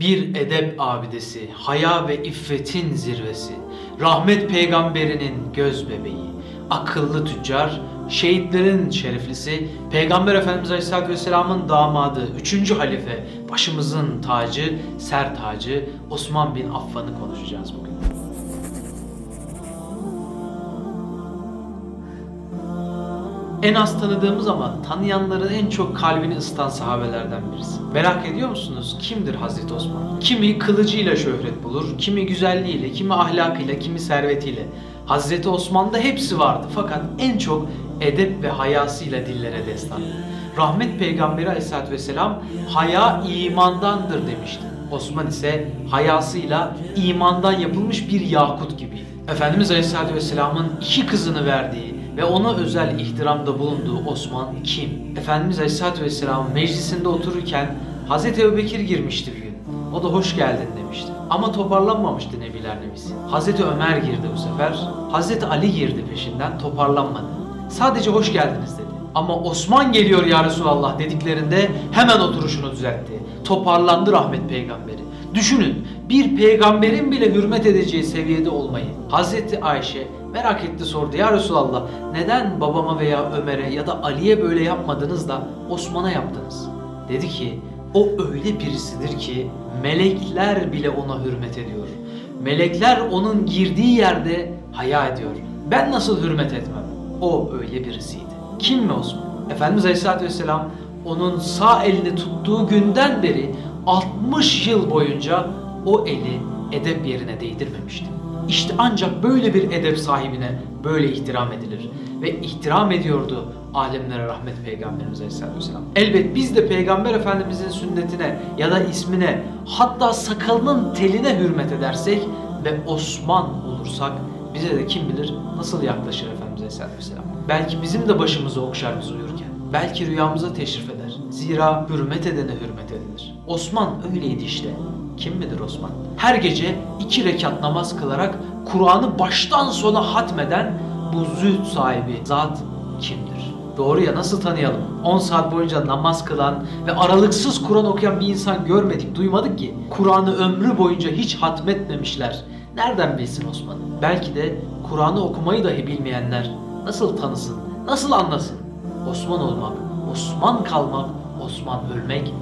Bir edep abidesi, haya ve iffetin zirvesi, rahmet peygamberinin göz bebeği, akıllı tüccar, şehitlerin şereflisi, Peygamber Efendimiz Aleyhisselatü Vesselam'ın damadı, üçüncü halife, başımızın tacı, ser tacı Osman bin Affan'ı konuşacağız bugün. En az tanıdığımız ama tanıyanların en çok kalbini ısıtan sahabelerden birisi. Merak ediyor musunuz kimdir Hazreti Osman? Kimi kılıcıyla şöhret bulur, kimi güzelliğiyle, kimi ahlakıyla, kimi servetiyle. Hazreti Osman'da hepsi vardı fakat en çok edep ve hayasıyla dillere destan. Rahmet Peygamberi Aleyhisselatü Vesselam haya imandandır demişti. Osman ise hayasıyla imandan yapılmış bir yakut gibiydi. Efendimiz Aleyhisselatü Vesselam'ın iki kızını verdiği ve ona özel ihtiramda bulunduğu Osman kim? Efendimiz Aleyhisselatü Vesselam meclisinde otururken Hazreti Ebubekir girmişti bir gün. O da hoş geldin demişti. Ama toparlanmamıştı Nebiler Nebisi. Hazreti Ömer girdi bu sefer. Hazreti Ali girdi peşinden toparlanmadı. Sadece hoş geldiniz dedi. Ama Osman geliyor ya Resulallah dediklerinde hemen oturuşunu düzeltti. Toparlandı rahmet peygamberi. Düşünün bir peygamberin bile hürmet edeceği seviyede olmayı. Hazreti Ayşe merak etti sordu ya Resulallah neden babama veya Ömer'e ya da Ali'ye böyle yapmadınız da Osman'a yaptınız? Dedi ki o öyle birisidir ki melekler bile ona hürmet ediyor. Melekler onun girdiği yerde haya ediyor. Ben nasıl hürmet etmem? O öyle birisiydi. Kim mi Osman? Efendimiz Aleyhisselatü Vesselam onun sağ elini tuttuğu günden beri 60 yıl boyunca o eli edep yerine değdirmemişti. İşte ancak böyle bir edep sahibine böyle ihtiram edilir. Ve ihtiram ediyordu alemlere rahmet Peygamberimiz Aleyhisselatü Vesselam. Elbet biz de Peygamber Efendimizin sünnetine ya da ismine hatta sakalının teline hürmet edersek ve Osman olursak bize de kim bilir nasıl yaklaşır Efendimiz Aleyhisselatü Vesselam. Belki bizim de başımızı okşar biz uyurken. Belki rüyamıza teşrif eder. Zira hürmet edene hürmet edilir. Osman öyleydi işte. Kim midir Osman? Her gece iki rekat namaz kılarak Kur'an'ı baştan sona hatmeden bu zühd sahibi zat kimdir? Doğru ya nasıl tanıyalım? 10 saat boyunca namaz kılan ve aralıksız Kur'an okuyan bir insan görmedik, duymadık ki. Kur'an'ı ömrü boyunca hiç hatmetmemişler. Nereden bilsin Osman? Belki de Kur'an'ı okumayı dahi bilmeyenler nasıl tanısın, nasıl anlasın? Osman olmak, Osman kalmak, Osman ölmek.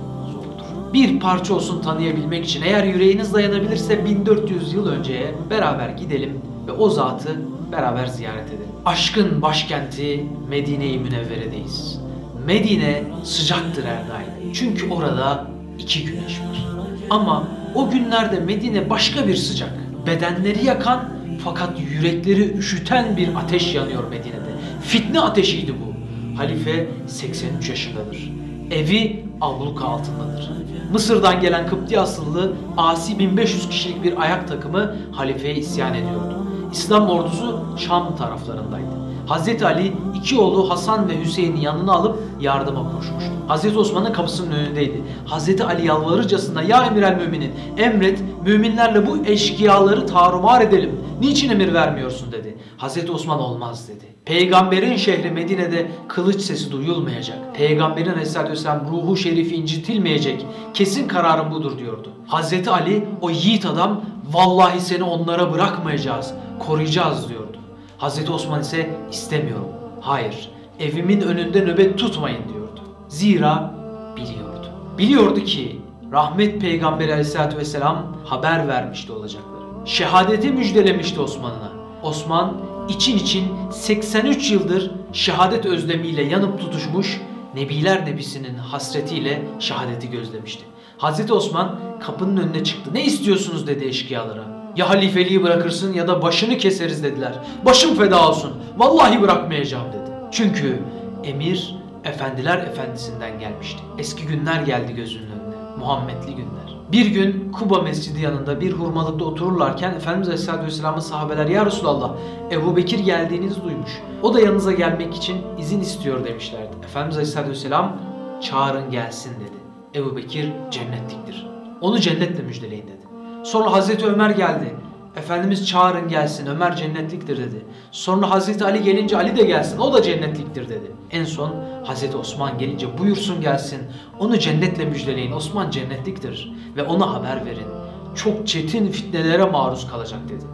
Bir parça olsun tanıyabilmek için eğer yüreğiniz dayanabilirse 1400 yıl önceye beraber gidelim ve o zatı beraber ziyaret edelim. Aşkın başkenti Medine-i Münevvere'deyiz. Medine sıcaktır her daim. Çünkü orada iki güneş var. Ama o günlerde Medine başka bir sıcak. Bedenleri yakan fakat yürekleri üşüten bir ateş yanıyor Medine'de. Fitne ateşiydi bu. Halife 83 yaşındadır. Evi avluka altındadır. Mısır'dan gelen Kıpti asıllı asi 1500 kişilik bir ayak takımı halifeye isyan ediyordu. İslam ordusu Şam taraflarındaydı. Hazreti Ali iki oğlu Hasan ve Hüseyin'i yanına alıp yardıma koşmuştu. Hazreti Osman'ın kapısının önündeydi. Hazreti Ali yalvarırcasına ya emir el müminin emret müminlerle bu eşkıyaları tarumar edelim. Niçin emir vermiyorsun dedi. Hazreti Osman olmaz dedi. Peygamberin şehri Medine'de kılıç sesi duyulmayacak. Peygamberin aleyhissalatü ruhu şerifi incitilmeyecek. Kesin kararım budur diyordu. Hazreti Ali o yiğit adam vallahi seni onlara bırakmayacağız, koruyacağız diyordu. Hazreti Osman ise istemiyorum. Hayır, evimin önünde nöbet tutmayın diyordu. Zira biliyordu. Biliyordu ki rahmet peygamberi aleyhissalatü vesselam haber vermişti olacakları. Şehadeti müjdelemişti Osman'ına. Osman için için 83 yıldır şehadet özlemiyle yanıp tutuşmuş, Nebiler Nebisi'nin hasretiyle şehadeti gözlemişti. Hazreti Osman kapının önüne çıktı. Ne istiyorsunuz dedi eşkıyalara. Ya halifeliği bırakırsın ya da başını keseriz dediler. Başım feda olsun. Vallahi bırakmayacağım dedi. Çünkü emir efendiler efendisinden gelmişti. Eski günler geldi gözünün önüne. Muhammedli günler. Bir gün Kuba Mescidi yanında bir hurmalıkta otururlarken Efendimiz Aleyhisselatü Vesselam'ın sahabeler Ya Resulallah Ebu Bekir geldiğinizi duymuş. O da yanınıza gelmek için izin istiyor demişlerdi. Efendimiz Aleyhisselatü Vesselam çağırın gelsin dedi. Ebu Bekir cennetliktir. Onu cennetle müjdeleyin dedi. Sonra Hazreti Ömer geldi. Efendimiz çağırın gelsin Ömer cennetliktir dedi. Sonra Hazreti Ali gelince Ali de gelsin o da cennetliktir dedi. En son Hazreti Osman gelince buyursun gelsin onu cennetle müjdeleyin Osman cennetliktir ve ona haber verin. Çok çetin fitnelere maruz kalacak dedi.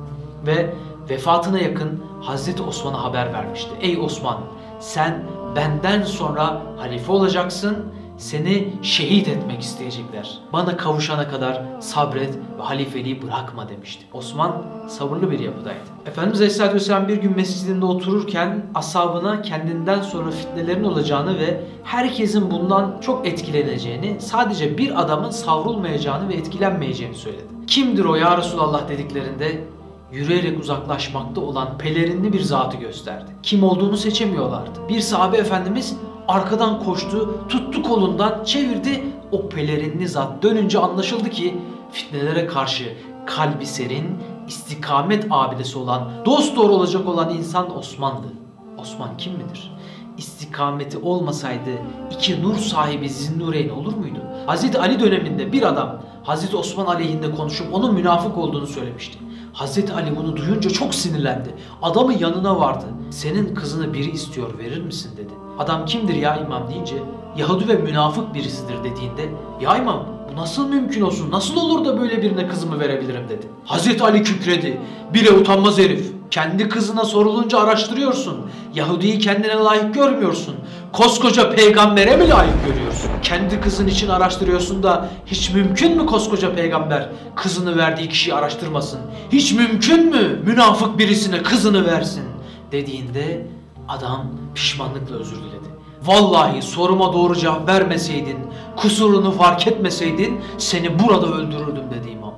Ve vefatına yakın Hazreti Osman'a haber vermişti. Ey Osman sen benden sonra halife olacaksın seni şehit etmek isteyecekler. Bana kavuşana kadar sabret ve halifeliği bırakma demişti. Osman sabırlı bir yapıdaydı. Efendimiz Aleyhisselatü Vesselam bir gün mescidinde otururken ashabına kendinden sonra fitnelerin olacağını ve herkesin bundan çok etkileneceğini, sadece bir adamın savrulmayacağını ve etkilenmeyeceğini söyledi. Kimdir o ya Resulallah dediklerinde yürüyerek uzaklaşmakta olan pelerinli bir zatı gösterdi. Kim olduğunu seçemiyorlardı. Bir sahabe efendimiz arkadan koştu, tuttu kolundan, çevirdi. O pelerinli zat dönünce anlaşıldı ki fitnelere karşı kalbi serin, istikamet abidesi olan, dost doğru olacak olan insan Osman'dı. Osman kim midir? İstikameti olmasaydı iki nur sahibi Zinnureyn olur muydu? Hazreti Ali döneminde bir adam Hazreti Osman aleyhinde konuşup onun münafık olduğunu söylemişti. Hazreti Ali bunu duyunca çok sinirlendi. Adamın yanına vardı. Senin kızını biri istiyor verir misin dedi. Adam kimdir ya imam deyince Yahudi ve münafık birisidir dediğinde ya imam bu nasıl mümkün olsun nasıl olur da böyle birine kızımı verebilirim dedi. Hazreti Ali kükredi. Bile utanmaz herif. Kendi kızına sorulunca araştırıyorsun. Yahudi'yi kendine layık görmüyorsun. Koskoca peygambere mi layık görüyorsun? Kendi kızın için araştırıyorsun da hiç mümkün mü koskoca peygamber kızını verdiği kişiyi araştırmasın? Hiç mümkün mü münafık birisine kızını versin? Dediğinde adam pişmanlıkla özür diledi. Vallahi soruma doğru cevap vermeseydin, kusurunu fark etmeseydin seni burada öldürürdüm dedi imam.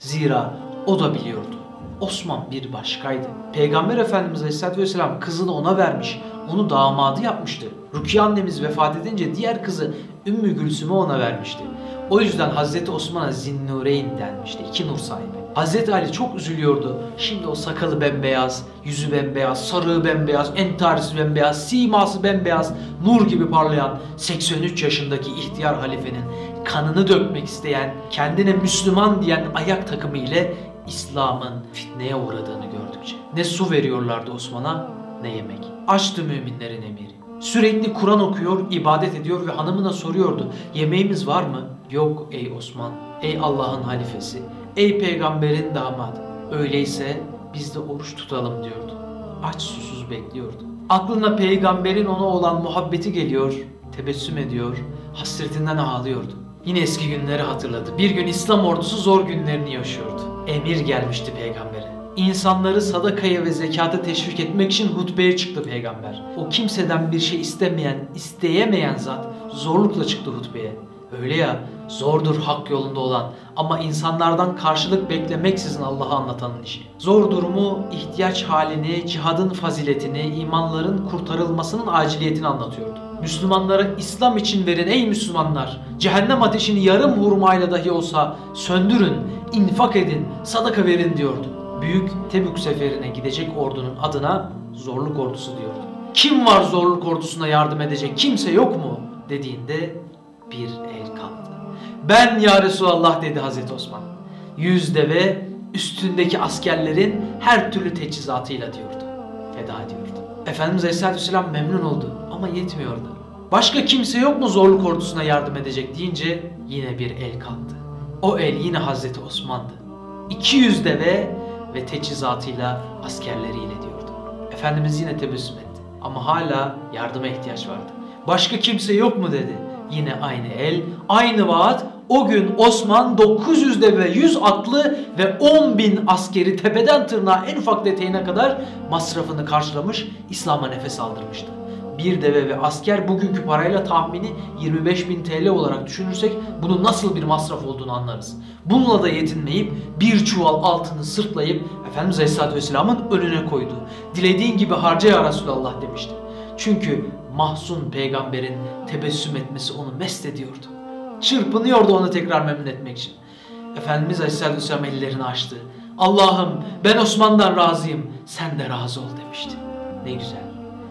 Zira o da biliyordu. Osman bir başkaydı. Peygamber Efendimiz Aleyhisselatü Vesselam kızını ona vermiş. Onu damadı yapmıştı. Rukiye annemiz vefat edince diğer kızı Ümmü Gülsüm'ü ona vermişti. O yüzden Hazreti Osman'a Zinnureyn denmişti. iki nur sahibi. Hazreti Ali çok üzülüyordu. Şimdi o sakalı bembeyaz, yüzü bembeyaz, sarığı bembeyaz, entarisi bembeyaz, siması bembeyaz, nur gibi parlayan 83 yaşındaki ihtiyar halifenin kanını dökmek isteyen, kendine Müslüman diyen ayak takımı ile İslam'ın fitneye uğradığını gördükçe. Ne su veriyorlardı Osman'a ne yemek. Açtı müminlerin emiri. Sürekli Kur'an okuyor, ibadet ediyor ve hanımına soruyordu. Yemeğimiz var mı? Yok ey Osman, ey Allah'ın halifesi, ey peygamberin damadı. Öyleyse biz de oruç tutalım diyordu. Aç susuz bekliyordu. Aklına peygamberin ona olan muhabbeti geliyor, tebessüm ediyor, hasretinden ağlıyordu. Yine eski günleri hatırladı. Bir gün İslam ordusu zor günlerini yaşıyordu. Emir gelmişti peygambere. İnsanları sadakaya ve zekata teşvik etmek için hutbeye çıktı peygamber. O kimseden bir şey istemeyen, isteyemeyen zat zorlukla çıktı hutbeye. Öyle ya zordur hak yolunda olan ama insanlardan karşılık beklemeksizin Allah'ı anlatanın işi. Zor durumu, ihtiyaç halini, cihadın faziletini, imanların kurtarılmasının aciliyetini anlatıyordu. Müslümanlara İslam için verin ey Müslümanlar. Cehennem ateşini yarım hurmayla dahi olsa söndürün, infak edin, sadaka verin diyordu. Büyük Tebük seferine gidecek ordunun adına zorluk ordusu diyordu. Kim var zorluk ordusuna yardım edecek kimse yok mu dediğinde bir el kalktı. Ben ya Resulallah dedi Hazreti Osman. Yüz deve üstündeki askerlerin her türlü teçhizatıyla diyordu. Feda ediyordu. Efendimiz Aleyhisselatü Vesselam memnun oldu ama yetmiyordu. Başka kimse yok mu zorluk ordusuna yardım edecek deyince yine bir el kalktı. O el yine Hazreti Osman'dı. 200 deve ve teçhizatıyla askerleriyle diyordu. Efendimiz yine tebessüm etti ama hala yardıma ihtiyaç vardı. Başka kimse yok mu dedi. Yine aynı el, aynı vaat. O gün Osman 900 deve 100 atlı ve 10 bin askeri tepeden tırnağa en ufak detayına kadar masrafını karşılamış, İslam'a nefes aldırmıştı. Bir deve ve asker bugünkü parayla tahmini 25 bin TL olarak düşünürsek bunun nasıl bir masraf olduğunu anlarız. Bununla da yetinmeyip bir çuval altını sırtlayıp Efendimiz Aleyhisselatü Vesselam'ın önüne koydu. Dilediğin gibi harca ya Resulallah demişti. Çünkü mahzun peygamberin tebessüm etmesi onu mest ediyordu. Çırpınıyordu onu tekrar memnun etmek için. Efendimiz Aleyhisselatü Vesselam ellerini açtı. Allah'ım ben Osman'dan razıyım sen de razı ol demişti. Ne güzel,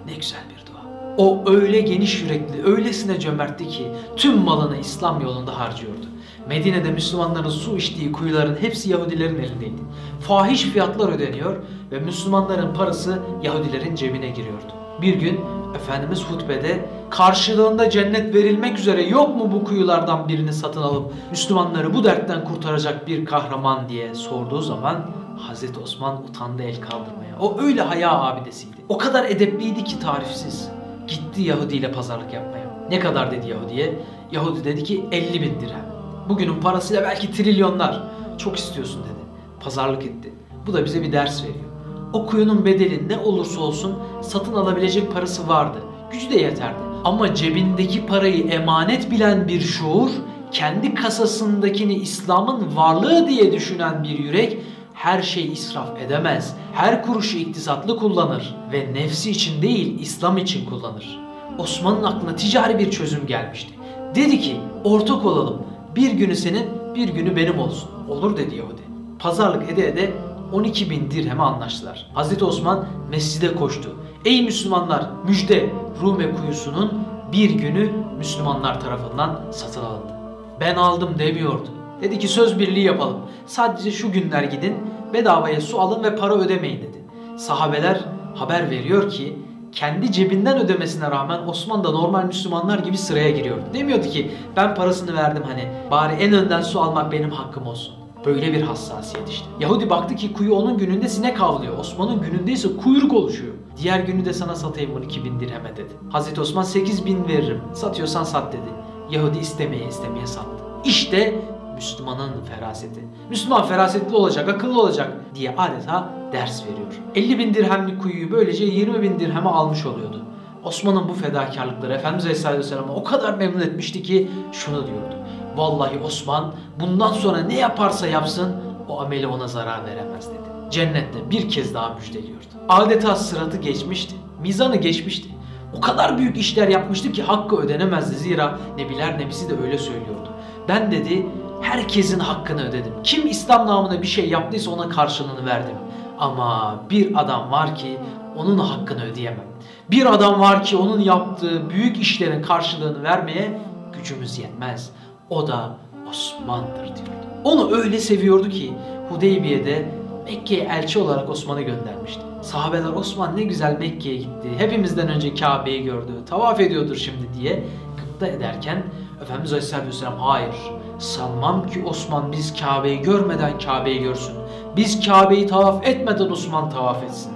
ne güzel bir dua. O öyle geniş yürekli, öylesine cömertti ki tüm malını İslam yolunda harcıyordu. Medine'de Müslümanların su içtiği kuyuların hepsi Yahudilerin elindeydi. Fahiş fiyatlar ödeniyor ve Müslümanların parası Yahudilerin cebine giriyordu. Bir gün Efendimiz hutbede karşılığında cennet verilmek üzere yok mu bu kuyulardan birini satın alıp Müslümanları bu dertten kurtaracak bir kahraman diye sorduğu zaman Hazreti Osman utandı el kaldırmaya. O öyle haya abidesiydi. O kadar edepliydi ki tarifsiz. Gitti Yahudi ile pazarlık yapmaya. Ne kadar dedi Yahudi'ye? Yahudi dedi ki 50 bin dirhem. Bugünün parasıyla belki trilyonlar. Çok istiyorsun dedi. Pazarlık etti. Bu da bize bir ders veriyor. O kuyunun bedeli ne olursa olsun satın alabilecek parası vardı. Gücü de yeterdi. Ama cebindeki parayı emanet bilen bir şuur, kendi kasasındakini İslam'ın varlığı diye düşünen bir yürek her şey israf edemez. Her kuruşu iktisatlı kullanır ve nefsi için değil İslam için kullanır. Osman'ın aklına ticari bir çözüm gelmişti. Dedi ki ortak olalım. Bir günü senin bir günü benim olsun. Olur dedi Yahudi. Pazarlık ede ede 12 bin dirheme anlaştılar. Hazreti Osman mescide koştu. Ey Müslümanlar müjde Rume kuyusunun bir günü Müslümanlar tarafından satın alındı. Ben aldım demiyordu. Dedi ki söz birliği yapalım. Sadece şu günler gidin bedavaya su alın ve para ödemeyin dedi. Sahabeler haber veriyor ki kendi cebinden ödemesine rağmen Osman da normal Müslümanlar gibi sıraya giriyordu. Demiyordu ki ben parasını verdim hani bari en önden su almak benim hakkım olsun. Böyle bir hassasiyet işte. Yahudi baktı ki kuyu onun gününde sinek avlıyor. Osman'ın gününde ise kuyruk oluşuyor. Diğer günü de sana satayım 12 bin dirheme dedi. Hazreti Osman 8 bin veririm. Satıyorsan sat dedi. Yahudi istemeye istemeye sattı. İşte Müslümanın feraseti. Müslüman ferasetli olacak, akıllı olacak diye adeta ders veriyor. 50 bin dirhemlik kuyuyu böylece 20 bin dirheme almış oluyordu. Osman'ın bu fedakarlıkları Efendimiz Aleyhisselatü Vesselam'ı o kadar memnun etmişti ki şunu diyordu. Vallahi Osman bundan sonra ne yaparsa yapsın o ameli ona zarar veremez dedi. Cennette bir kez daha müjdeliyordu. Adeta sıratı geçmişti, mizanı geçmişti. O kadar büyük işler yapmıştı ki hakkı ödenemezdi zira Nebiler Nebisi de öyle söylüyordu. Ben dedi herkesin hakkını ödedim. Kim İslam namına bir şey yaptıysa ona karşılığını verdim. Ama bir adam var ki onun hakkını ödeyemem. Bir adam var ki onun yaptığı büyük işlerin karşılığını vermeye gücümüz yetmez. O da Osman'dır diyordu. Onu öyle seviyordu ki Hudeybiye'de Mekke'ye elçi olarak Osman'ı göndermişti. Sahabeler Osman ne güzel Mekke'ye gitti. Hepimizden önce Kabe'yi gördü. Tavaf ediyordur şimdi diye gıpta ederken Efendimiz Aleyhisselatü Vesselam hayır sanmam ki Osman biz Kabe'yi görmeden Kabe'yi görsün. Biz Kabe'yi tavaf etmeden Osman tavaf etsin.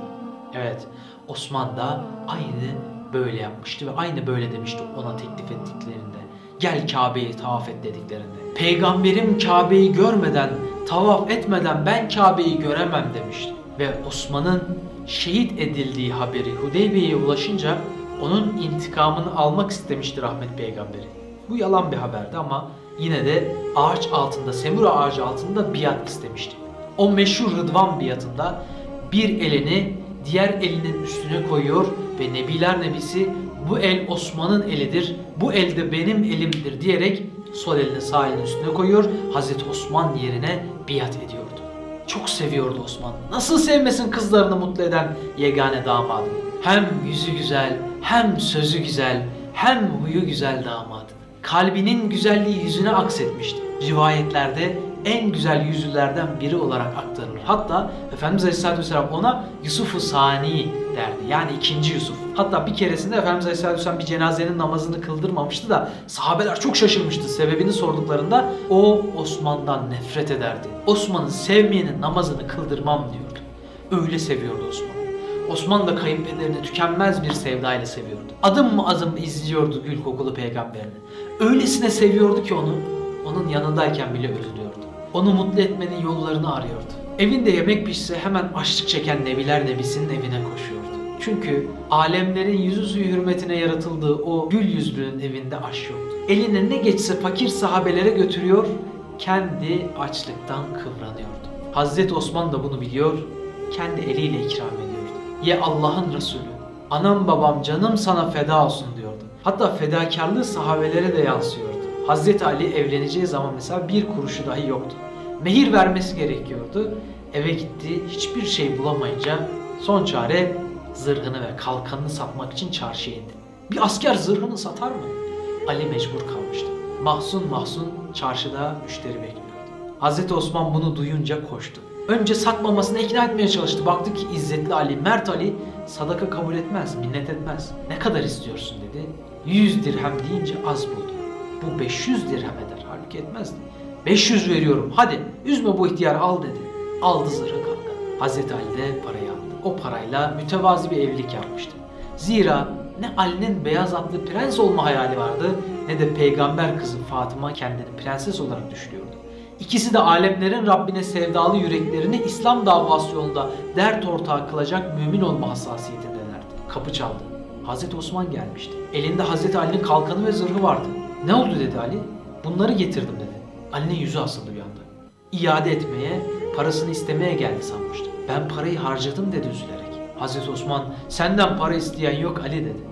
Evet Osman da aynı böyle yapmıştı ve aynı böyle demişti ona teklif ettiklerinde. Gel Kabe'yi tavaf et dediklerinde. Peygamberim Kabe'yi görmeden, tavaf etmeden ben Kabe'yi göremem demişti. Ve Osman'ın şehit edildiği haberi Hudeybiye'ye ulaşınca onun intikamını almak istemişti rahmet peygamberi. Bu yalan bir haberdi ama yine de ağaç altında, semura ağacı altında biat istemişti. O meşhur Rıdvan biatında bir elini diğer elinin üstüne koyuyor ve Nebiler Nebisi bu el Osman'ın elidir, bu el de benim elimdir diyerek sol elini sağ elinin üstüne koyuyor. Hazreti Osman yerine biat ediyordu. Çok seviyordu Osman. Nasıl sevmesin kızlarını mutlu eden yegane damadı. Hem yüzü güzel, hem sözü güzel, hem huyu güzel damadı. Kalbinin güzelliği yüzüne aksetmişti. Rivayetlerde en güzel yüzlülerden biri olarak aktarılır. Hatta Efendimiz Aleyhisselatü Vesselam ona Yusuf-u Sani derdi. Yani ikinci Yusuf. Hatta bir keresinde Efendimiz Aleyhisselatü Vesselam bir cenazenin namazını kıldırmamıştı da sahabeler çok şaşırmıştı. Sebebini sorduklarında o Osman'dan nefret ederdi. Osman'ın sevmeyenin namazını kıldırmam diyordu. Öyle seviyordu Osman. Osman da kayınpederini tükenmez bir sevdayla seviyordu. Adım mı adım izliyordu gül kokulu peygamberini. Öylesine seviyordu ki onu, onun yanındayken bile üzülüyordu. Onu mutlu etmenin yollarını arıyordu. Evinde yemek pişse hemen açlık çeken Nebiler Nebisi'nin evine koşuyordu. Çünkü alemlerin yüzü suyu hürmetine yaratıldığı o gül yüzlünün evinde aş yoktu. Eline ne geçse fakir sahabelere götürüyor, kendi açlıktan kıvranıyordu. Hazreti Osman da bunu biliyor, kendi eliyle ikram ediyordu. Ye Allah'ın Resulü, anam babam canım sana feda olsun diyordu. Hatta fedakarlığı sahabelere de yansıyordu. Hazreti Ali evleneceği zaman mesela bir kuruşu dahi yoktu. Mehir vermesi gerekiyordu. Eve gitti, hiçbir şey bulamayınca son çare zırhını ve kalkanını satmak için çarşıya indi. Bir asker zırhını satar mı? Ali mecbur kalmıştı. Mahzun mahzun çarşıda müşteri bekliyordu. Hazreti Osman bunu duyunca koştu. Önce satmamasını ikna etmeye çalıştı. Baktı ki İzzetli Ali, Mert Ali sadaka kabul etmez, minnet etmez. Ne kadar istiyorsun dedi. 100 dirhem deyince az buldu. Bu 500 dirhem eder. Halbuki etmezdi. 500 veriyorum hadi üzme bu ihtiyar al dedi. Aldı zırhı kalkan. Hazreti Ali de parayı aldı. O parayla mütevazi bir evlilik yapmıştı. Zira ne Ali'nin beyaz atlı prens olma hayali vardı ne de peygamber kızı Fatıma kendini prenses olarak düşünüyordu. İkisi de alemlerin Rabbine sevdalı yüreklerini İslam davası yolunda dert ortağı kılacak mümin olma hassasiyetindelerdi. Kapı çaldı. Hazreti Osman gelmişti. Elinde Hazreti Ali'nin kalkanı ve zırhı vardı. Ne oldu dedi Ali. Bunları getirdim dedi. Ali'nin yüzü asıldı bir anda. İade etmeye, parasını istemeye geldi sanmıştı. Ben parayı harcadım dedi üzülerek. Hazreti Osman senden para isteyen yok Ali dedi.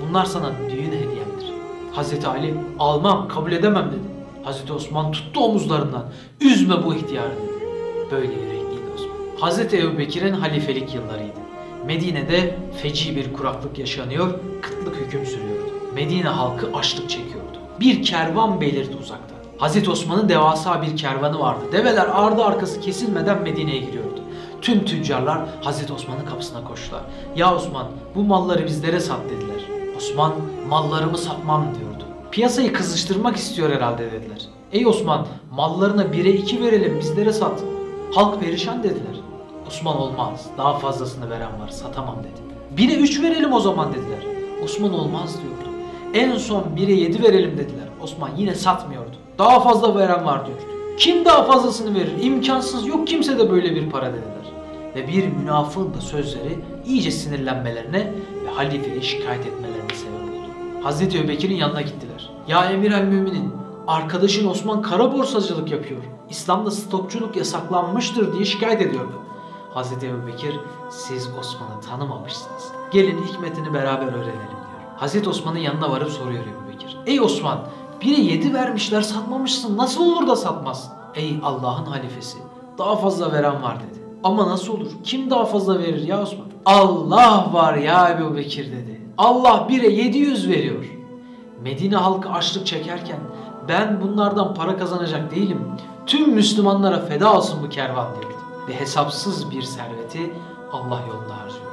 Bunlar sana düğün hediyemdir. Hazreti Ali almam kabul edemem dedi. Hazreti Osman tuttu omuzlarından. Üzme bu ihtiyarı dedi. Böyle yürekliydi Osman. Hazreti Ebubekir'in halifelik yıllarıydı. Medine'de feci bir kuraklık yaşanıyor, kıtlık hüküm sürüyordu. Medine halkı açlık çekiyordu. Bir kervan belirdi uzakta. Hazreti Osman'ın devasa bir kervanı vardı. Develer ardı arkası kesilmeden Medine'ye giriyordu. Tüm tüccarlar Hazreti Osman'ın kapısına koştular. Ya Osman bu malları bizlere sat dediler. Osman mallarımı satmam diyordu. Piyasayı kızıştırmak istiyor herhalde dediler. Ey Osman mallarına bire iki verelim bizlere sat. Halk perişan dediler. Osman olmaz daha fazlasını veren var satamam dedi. Bire üç verelim o zaman dediler. Osman olmaz diyordu. En son bire yedi verelim dediler. Osman yine satmıyordu. Daha fazla veren var diyordu. Kim daha fazlasını verir? İmkansız yok kimse de böyle bir para dediler. Ve bir münafığın da sözleri iyice sinirlenmelerine ve halifeye şikayet etmelerine sebep oldu. Hazreti Ebubekir'in yanına gittiler. Ya emir el müminin arkadaşın Osman kara borsacılık yapıyor. İslam'da stokçuluk yasaklanmıştır diye şikayet ediyordu. Hazreti Ebubekir siz Osman'ı tanımamışsınız. Gelin hikmetini beraber öğrenelim diyor. Hazreti Osman'ın yanına varıp soruyor Ebubekir. Ey Osman bire yedi vermişler satmamışsın nasıl olur da satmazsın? Ey Allah'ın halifesi daha fazla veren var dedi. Ama nasıl olur? Kim daha fazla verir ya Osman? Allah var ya Ebu Bekir dedi. Allah bire 700 veriyor. Medine halkı açlık çekerken ben bunlardan para kazanacak değilim. Tüm Müslümanlara feda olsun bu kervan diyordu. Ve hesapsız bir serveti Allah yolunda harcıyordu.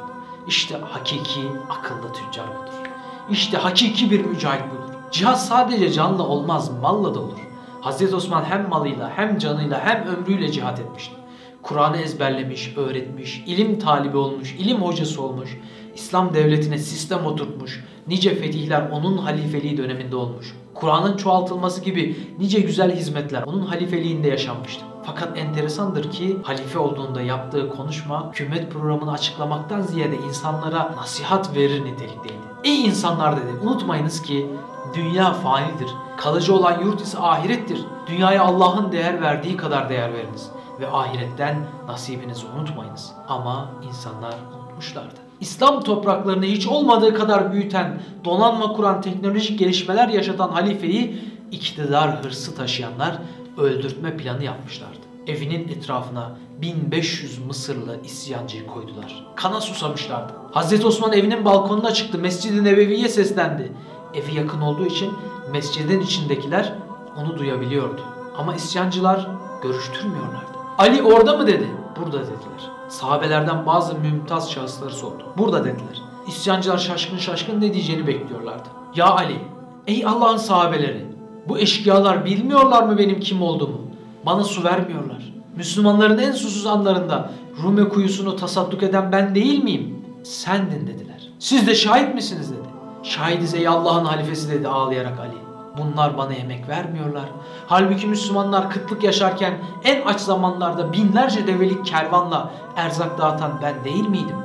İşte hakiki akıllı tüccar budur. İşte hakiki bir mücahit budur. Cihat sadece canla olmaz, malla da olur. Hazreti Osman hem malıyla hem canıyla hem ömrüyle cihat etmişti. Kur'an'ı ezberlemiş, öğretmiş, ilim talibi olmuş, ilim hocası olmuş, İslam devletine sistem oturtmuş, nice fetihler onun halifeliği döneminde olmuş. Kur'an'ın çoğaltılması gibi nice güzel hizmetler onun halifeliğinde yaşanmıştı. Fakat enteresandır ki halife olduğunda yaptığı konuşma hükümet programını açıklamaktan ziyade insanlara nasihat verir nitelikteydi. Ey insanlar dedi unutmayınız ki dünya fanidir. Kalıcı olan yurt ise ahirettir. Dünyaya Allah'ın değer verdiği kadar değer veriniz ve ahiretten nasibinizi unutmayınız. Ama insanlar unutmuşlardı. İslam topraklarını hiç olmadığı kadar büyüten, donanma kuran teknolojik gelişmeler yaşatan halifeyi iktidar hırsı taşıyanlar öldürtme planı yapmışlardı. Evinin etrafına 1500 Mısırlı isyancıyı koydular. Kana susamışlardı. Hazreti Osman evinin balkonuna çıktı. Mescid-i Nebevi'ye seslendi. Evi yakın olduğu için mescidin içindekiler onu duyabiliyordu. Ama isyancılar görüştürmüyorlardı. Ali orada mı dedi? Burada dediler. Sahabelerden bazı mümtaz şahısları sordu. Burada dediler. İsyancılar şaşkın şaşkın ne diyeceğini bekliyorlardı. Ya Ali, ey Allah'ın sahabeleri, bu eşkıyalar bilmiyorlar mı benim kim olduğumu? Bana su vermiyorlar. Müslümanların en susuz anlarında Rume kuyusunu tasadduk eden ben değil miyim? Sendin dediler. Siz de şahit misiniz dedi. Şahidiz ey Allah'ın halifesi dedi ağlayarak Ali. Bunlar bana yemek vermiyorlar. Halbuki Müslümanlar kıtlık yaşarken en aç zamanlarda binlerce develik kervanla erzak dağıtan ben değil miydim?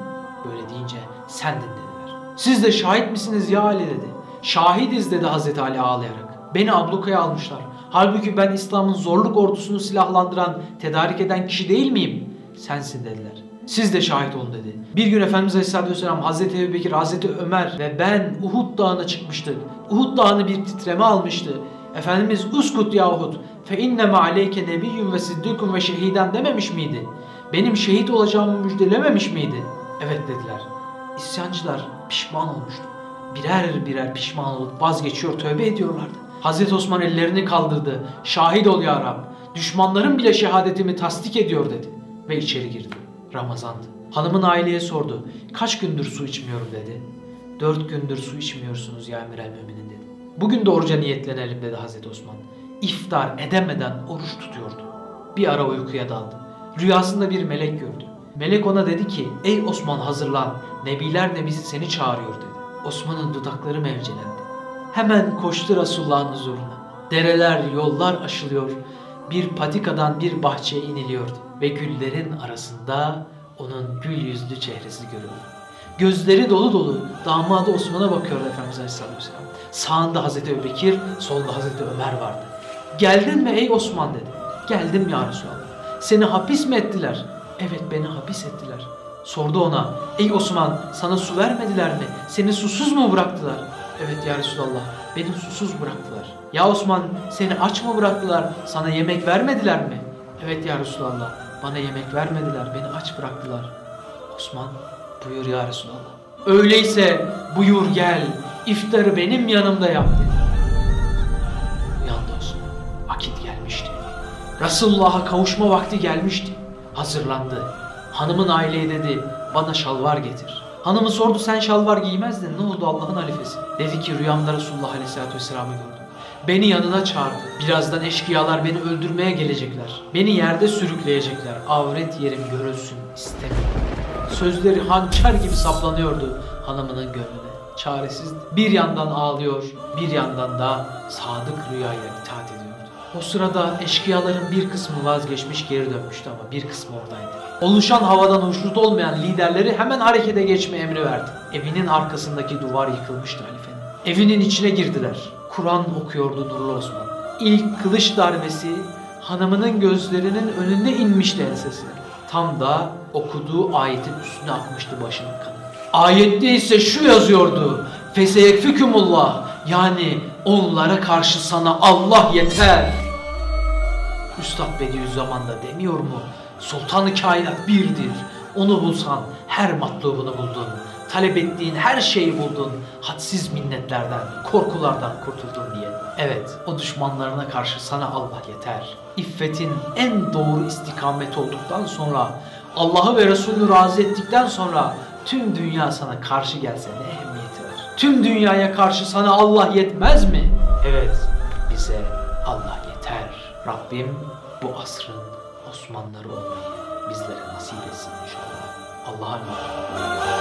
Böyle deyince sendin dediler. Siz de şahit misiniz ya Ali dedi. Şahidiz dedi Hazreti Ali ağlayarak. Beni ablukaya almışlar. Halbuki ben İslam'ın zorluk ordusunu silahlandıran, tedarik eden kişi değil miyim? Sensin dediler. Siz de şahit olun dedi. Bir gün Efendimiz Aleyhisselatü Vesselam Hazreti Ebu Bekir, Hazreti Ömer ve ben Uhud Dağı'na çıkmıştık. Uhud Dağı'nı bir titreme almıştı. Efendimiz uskut ya Uhud fe inneme aleyke nebiyyun ve siddikun ve şehiden dememiş miydi? Benim şehit olacağımı müjdelememiş miydi? Evet dediler. İsyancılar pişman olmuştu. Birer birer pişman olup vazgeçiyor, tövbe ediyorlardı. Hazreti Osman ellerini kaldırdı. Şahit ol ya Rab. Düşmanlarım bile şehadetimi tasdik ediyor dedi. Ve içeri girdi. Ramazandı. Hanımın aileye sordu. Kaç gündür su içmiyorum dedi. Dört gündür su içmiyorsunuz ya emir el müminin dedi. Bugün de oruca niyetlenelim dedi Hazreti Osman. İftar edemeden oruç tutuyordu. Bir ara uykuya daldı. Rüyasında bir melek gördü. Melek ona dedi ki ey Osman hazırlan nebiler nebisi seni çağırıyor dedi. Osman'ın dudakları mevcelendi. Hemen koştu Resulullah'ın huzuruna. Dereler, yollar aşılıyor. Bir patikadan bir bahçeye iniliyordu. Ve güllerin arasında onun gül yüzlü çehresi görüldü. Gözleri dolu dolu damadı Osman'a bakıyordu Efendimiz Aleyhisselatü Vesselam. Sağında Hazreti Ebubekir, solda Hazreti Ömer vardı. Geldin mi ey Osman dedi. Geldim ya Resulallah. Seni hapis mi ettiler? Evet beni hapis ettiler. Sordu ona, ey Osman sana su vermediler mi? Seni susuz mu bıraktılar? Evet ya Resulallah beni susuz bıraktılar. Ya Osman seni aç mı bıraktılar? Sana yemek vermediler mi? Evet ya Resulallah bana yemek vermediler beni aç bıraktılar. Osman buyur ya Resulallah. Öyleyse buyur gel iftarı benim yanımda yap dedi. Uyandı Osman. Vakit gelmişti. Resulullah'a kavuşma vakti gelmişti. Hazırlandı. Hanımın aileye dedi bana şalvar getir. Hanımı sordu sen şalvar giymezdin ne oldu Allah'ın halifesi? Dedi ki rüyamda Resulullah Aleyhisselatü Vesselam'ı gördüm. Beni yanına çağırdı. Birazdan eşkıyalar beni öldürmeye gelecekler. Beni yerde sürükleyecekler. Avret yerim görülsün istemiyorum. Sözleri hançer gibi saplanıyordu hanımının gönlüne. Çaresizdi. Bir yandan ağlıyor, bir yandan da sadık rüyaya itaat ediyordu. O sırada eşkıyaların bir kısmı vazgeçmiş geri dönmüştü ama bir kısmı oradaydı. Oluşan havadan hoşnut olmayan liderleri hemen harekete geçme emri verdi. Evinin arkasındaki duvar yıkılmıştı halifenin. Evinin içine girdiler. Kur'an okuyordu Nurlu Osman. İlk kılıç darbesi hanımının gözlerinin önünde inmişti ensesine. Tam da okuduğu ayetin üstüne akmıştı başının kanı. Ayette ise şu yazıyordu. Feseyekfikumullah yani onlara karşı sana Allah yeter. Üstad Bediüzzaman da demiyor mu? Sultanı kainat birdir. Onu bulsan her matlubunu buldun. Talep ettiğin her şeyi buldun. Hadsiz minnetlerden, korkulardan kurtuldun diye. Evet, o düşmanlarına karşı sana Allah yeter. İffetin en doğru istikamet olduktan sonra, Allah'ı ve Resulü razı ettikten sonra tüm dünya sana karşı gelse ne? Tüm dünyaya karşı sana Allah yetmez mi? Evet, bize Allah yeter. Rabbim bu asrın Osmanlıları olmayı bizlere nasip etsin inşallah. Allah'a emanet olun.